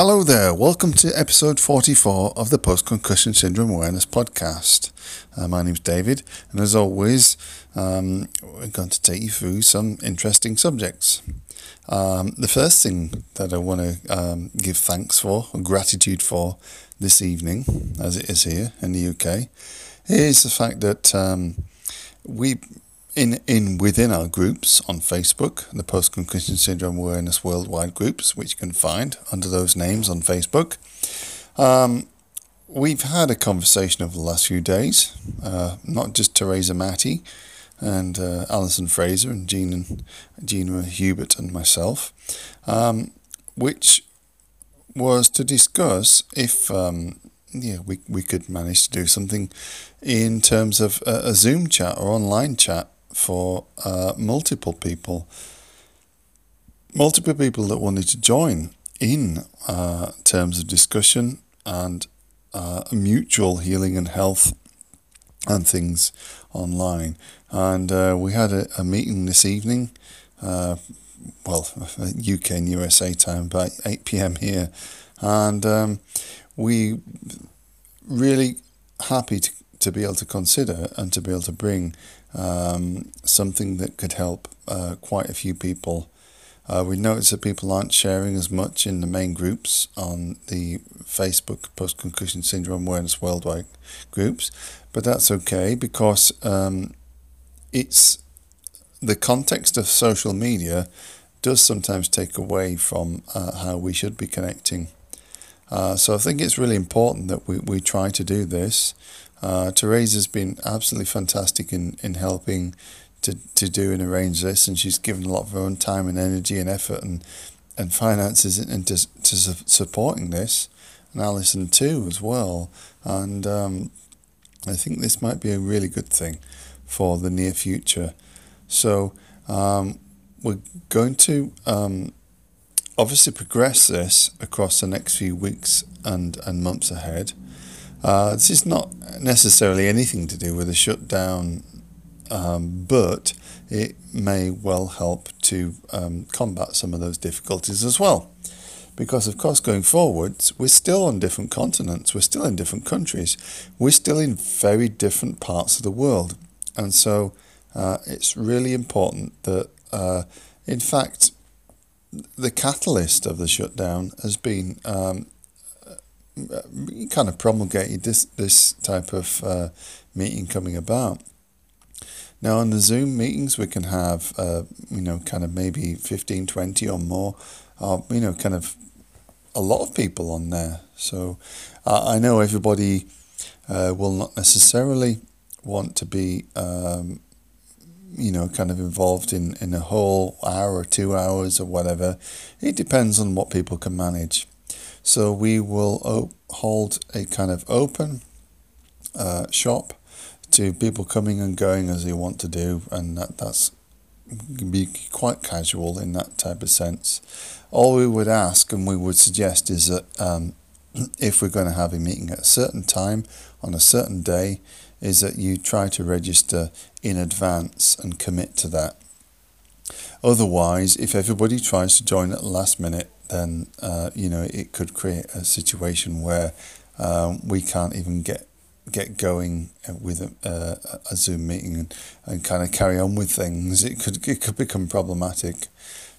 Hello there, welcome to episode 44 of the Post Concussion Syndrome Awareness Podcast. Uh, my name's David, and as always, um, we're going to take you through some interesting subjects. Um, the first thing that I want to um, give thanks for, or gratitude for this evening, as it is here in the UK, is the fact that um, we in in within our groups on Facebook, the Post Concussion Syndrome Awareness Worldwide groups, which you can find under those names on Facebook. Um, we've had a conversation over the last few days, uh, not just Teresa Matty and uh, Alison Fraser and Gina, Gina Hubert and myself, um, which was to discuss if um, yeah we, we could manage to do something in terms of a, a Zoom chat or online chat for uh, multiple people, multiple people that wanted to join in uh, terms of discussion and uh, mutual healing and health and things online. And uh, we had a, a, meeting this evening, uh, well, UK and USA time, about 8 pm here. And um, we really happy to, to be able to consider and to be able to bring um, something that could help uh, quite a few people. Uh, we notice that people aren't sharing as much in the main groups on the Facebook Post Concussion Syndrome Awareness Worldwide groups, but that's okay because um, it's the context of social media does sometimes take away from uh, how we should be connecting. Uh, so I think it's really important that we, we try to do this. Uh, Teresa's been absolutely fantastic in, in helping to, to do and arrange this, and she's given a lot of her own time and energy and effort and, and finances into to supporting this, and Alison too as well. And um, I think this might be a really good thing for the near future. So um, we're going to um, obviously progress this across the next few weeks and, and months ahead. Uh, this is not necessarily anything to do with a shutdown, um, but it may well help to um, combat some of those difficulties as well. Because, of course, going forwards, we're still on different continents, we're still in different countries, we're still in very different parts of the world. And so uh, it's really important that, uh, in fact, the catalyst of the shutdown has been um, kind of promulgated this this type of uh, meeting coming about. Now on the Zoom meetings we can have uh, you know kind of maybe 15, 20 or more, uh, you know kind of a lot of people on there. So I know everybody uh, will not necessarily want to be um, you know kind of involved in, in a whole hour or two hours or whatever. It depends on what people can manage. So we will hold a kind of open uh, shop to people coming and going as they want to do, and that that's be quite casual in that type of sense. All we would ask and we would suggest is that um, if we're going to have a meeting at a certain time on a certain day, is that you try to register in advance and commit to that. Otherwise, if everybody tries to join at the last minute, then uh, you know it could create a situation where um, we can't even get get going with a, a Zoom meeting and, and kind of carry on with things. It could it could become problematic.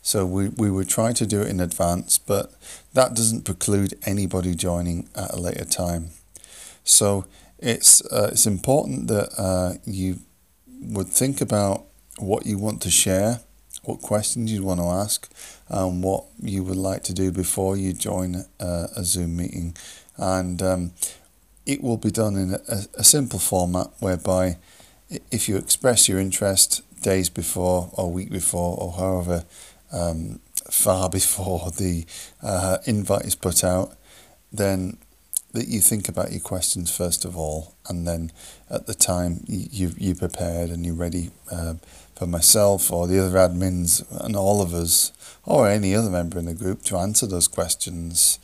So we, we would try to do it in advance, but that doesn't preclude anybody joining at a later time. So it's uh, it's important that uh, you would think about what you want to share what questions you want to ask, and what you would like to do before you join a, a Zoom meeting. And um, it will be done in a, a, simple format whereby if you express your interest days before or week before or however um, far before the uh, invite is put out, then that you think about your questions first of all, and then at the time you you prepared and you're ready uh, for myself or the other admins and all of us or any other member in the group to answer those questions.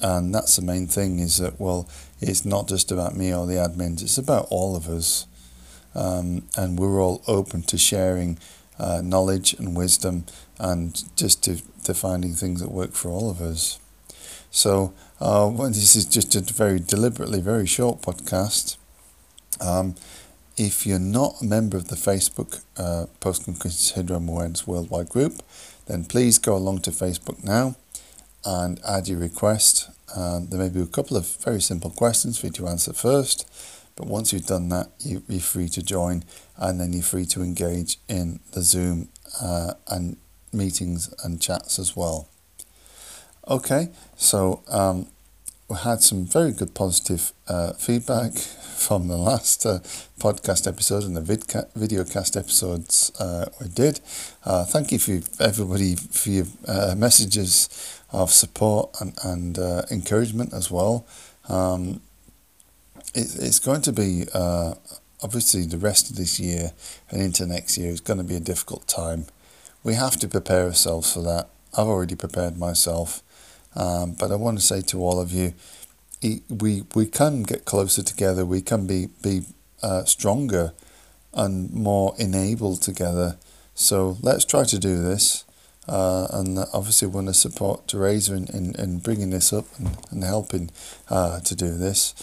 And that's the main thing is that, well, it's not just about me or the admins, it's about all of us. Um, and we're all open to sharing uh, knowledge and wisdom and just to, to finding things that work for all of us. So uh, well, this is just a very deliberately very short podcast. Um, if you're not a member of the Facebook uh, Post-Concussion Syndrome Awareness Worldwide group, then please go along to Facebook now and add your request. Um, there may be a couple of very simple questions for you to answer first, but once you've done that, you, are free to join and then you're free to engage in the Zoom uh, and meetings and chats as well. Okay, so um, we had some very good positive uh, feedback from the last uh, podcast episode and the vidca- video cast episodes uh, we did. Uh, thank you for everybody for your uh, messages of support and, and uh, encouragement as well. Um, it, it's going to be obviously the rest of this year and into next year is going to be a difficult time. We have to prepare ourselves for that. I've already prepared myself. Um, but I want to say to all of you, we we can get closer together. We can be be uh, stronger and more enabled together. So let's try to do this. Uh, and obviously, want to support Teresa in, in, in bringing this up and, and helping uh, to do this.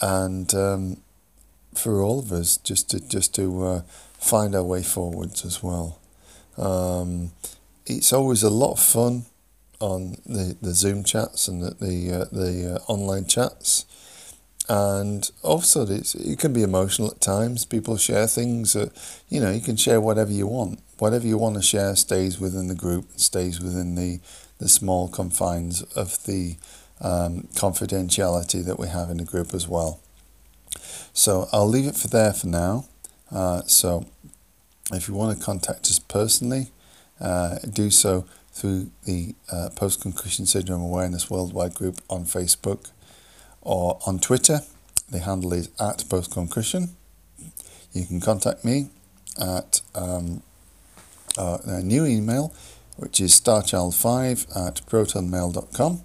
And um, for all of us, just to just to uh, find our way forwards as well. Um, it's always a lot of fun on the, the Zoom chats and the the, uh, the uh, online chats, and also it's, it can be emotional at times. People share things that you know you can share whatever you want. Whatever you want to share stays within the group, stays within the the small confines of the um, confidentiality that we have in the group as well. So I'll leave it for there for now. Uh, so if you want to contact us personally, uh, do so through the uh, Post Concussion Syndrome Awareness Worldwide group on Facebook or on Twitter. The handle is at Post Concussion. You can contact me at um, uh, a new email, which is starchild5 at protonmail.com.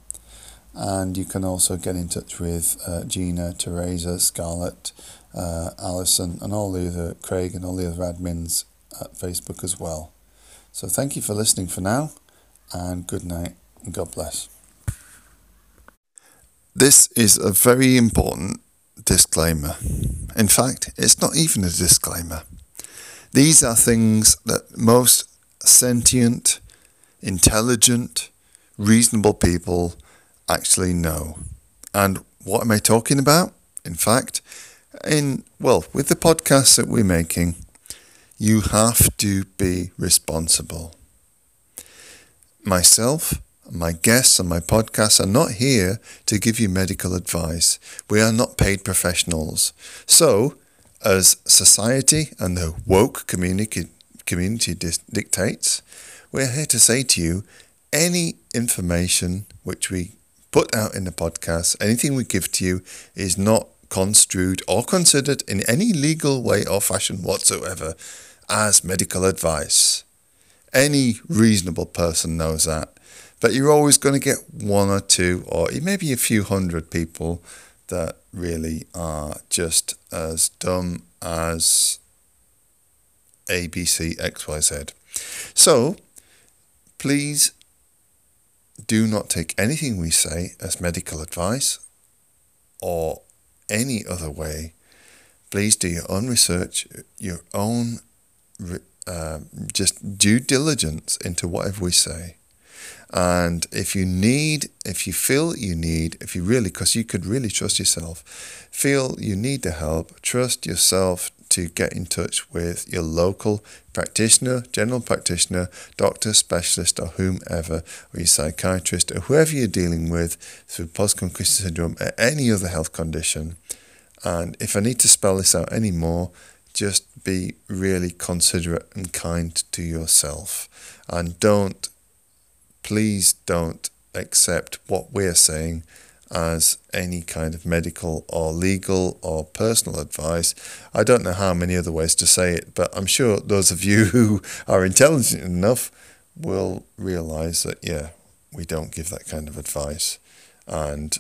And you can also get in touch with uh, Gina, Teresa, Scarlett, uh, Alison, and all the other, Craig, and all the other admins at Facebook as well. So thank you for listening for now and good night and God bless. This is a very important disclaimer. In fact, it's not even a disclaimer. These are things that most sentient, intelligent, reasonable people actually know. And what am I talking about? In fact, in well, with the podcasts that we're making, you have to be responsible myself, my guests on my podcast are not here to give you medical advice. We are not paid professionals. So, as society and the woke community, community dictates, we're here to say to you any information which we put out in the podcast, anything we give to you, is not construed or considered in any legal way or fashion whatsoever as medical advice. Any reasonable person knows that. But you're always going to get one or two, or maybe a few hundred people that really are just as dumb as ABCXYZ. So please do not take anything we say as medical advice or any other way. Please do your own research, your own um, just due diligence into whatever we say. And if you need, if you feel you need, if you really, because you could really trust yourself, feel you need the help, trust yourself to get in touch with your local practitioner, general practitioner, doctor, specialist, or whomever, or your psychiatrist, or whoever you're dealing with through post concussion syndrome or any other health condition. And if I need to spell this out anymore, just be really considerate and kind to yourself. And don't, please don't accept what we're saying as any kind of medical or legal or personal advice. I don't know how many other ways to say it, but I'm sure those of you who are intelligent enough will realize that, yeah, we don't give that kind of advice. And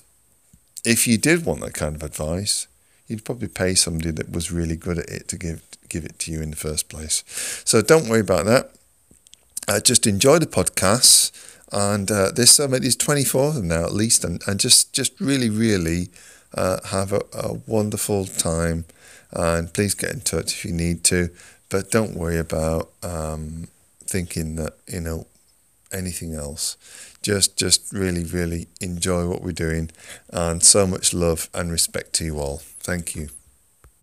if you did want that kind of advice, you'd probably pay somebody that was really good at it to give give it to you in the first place. So don't worry about that. Uh, just enjoy the podcasts And uh, this summit is 24 of them now at least, and, and just, just really, really uh, have a, a wonderful time. And please get in touch if you need to, but don't worry about um, thinking that you know anything else. Just, just really, really enjoy what we're doing, and so much love and respect to you all. Thank you.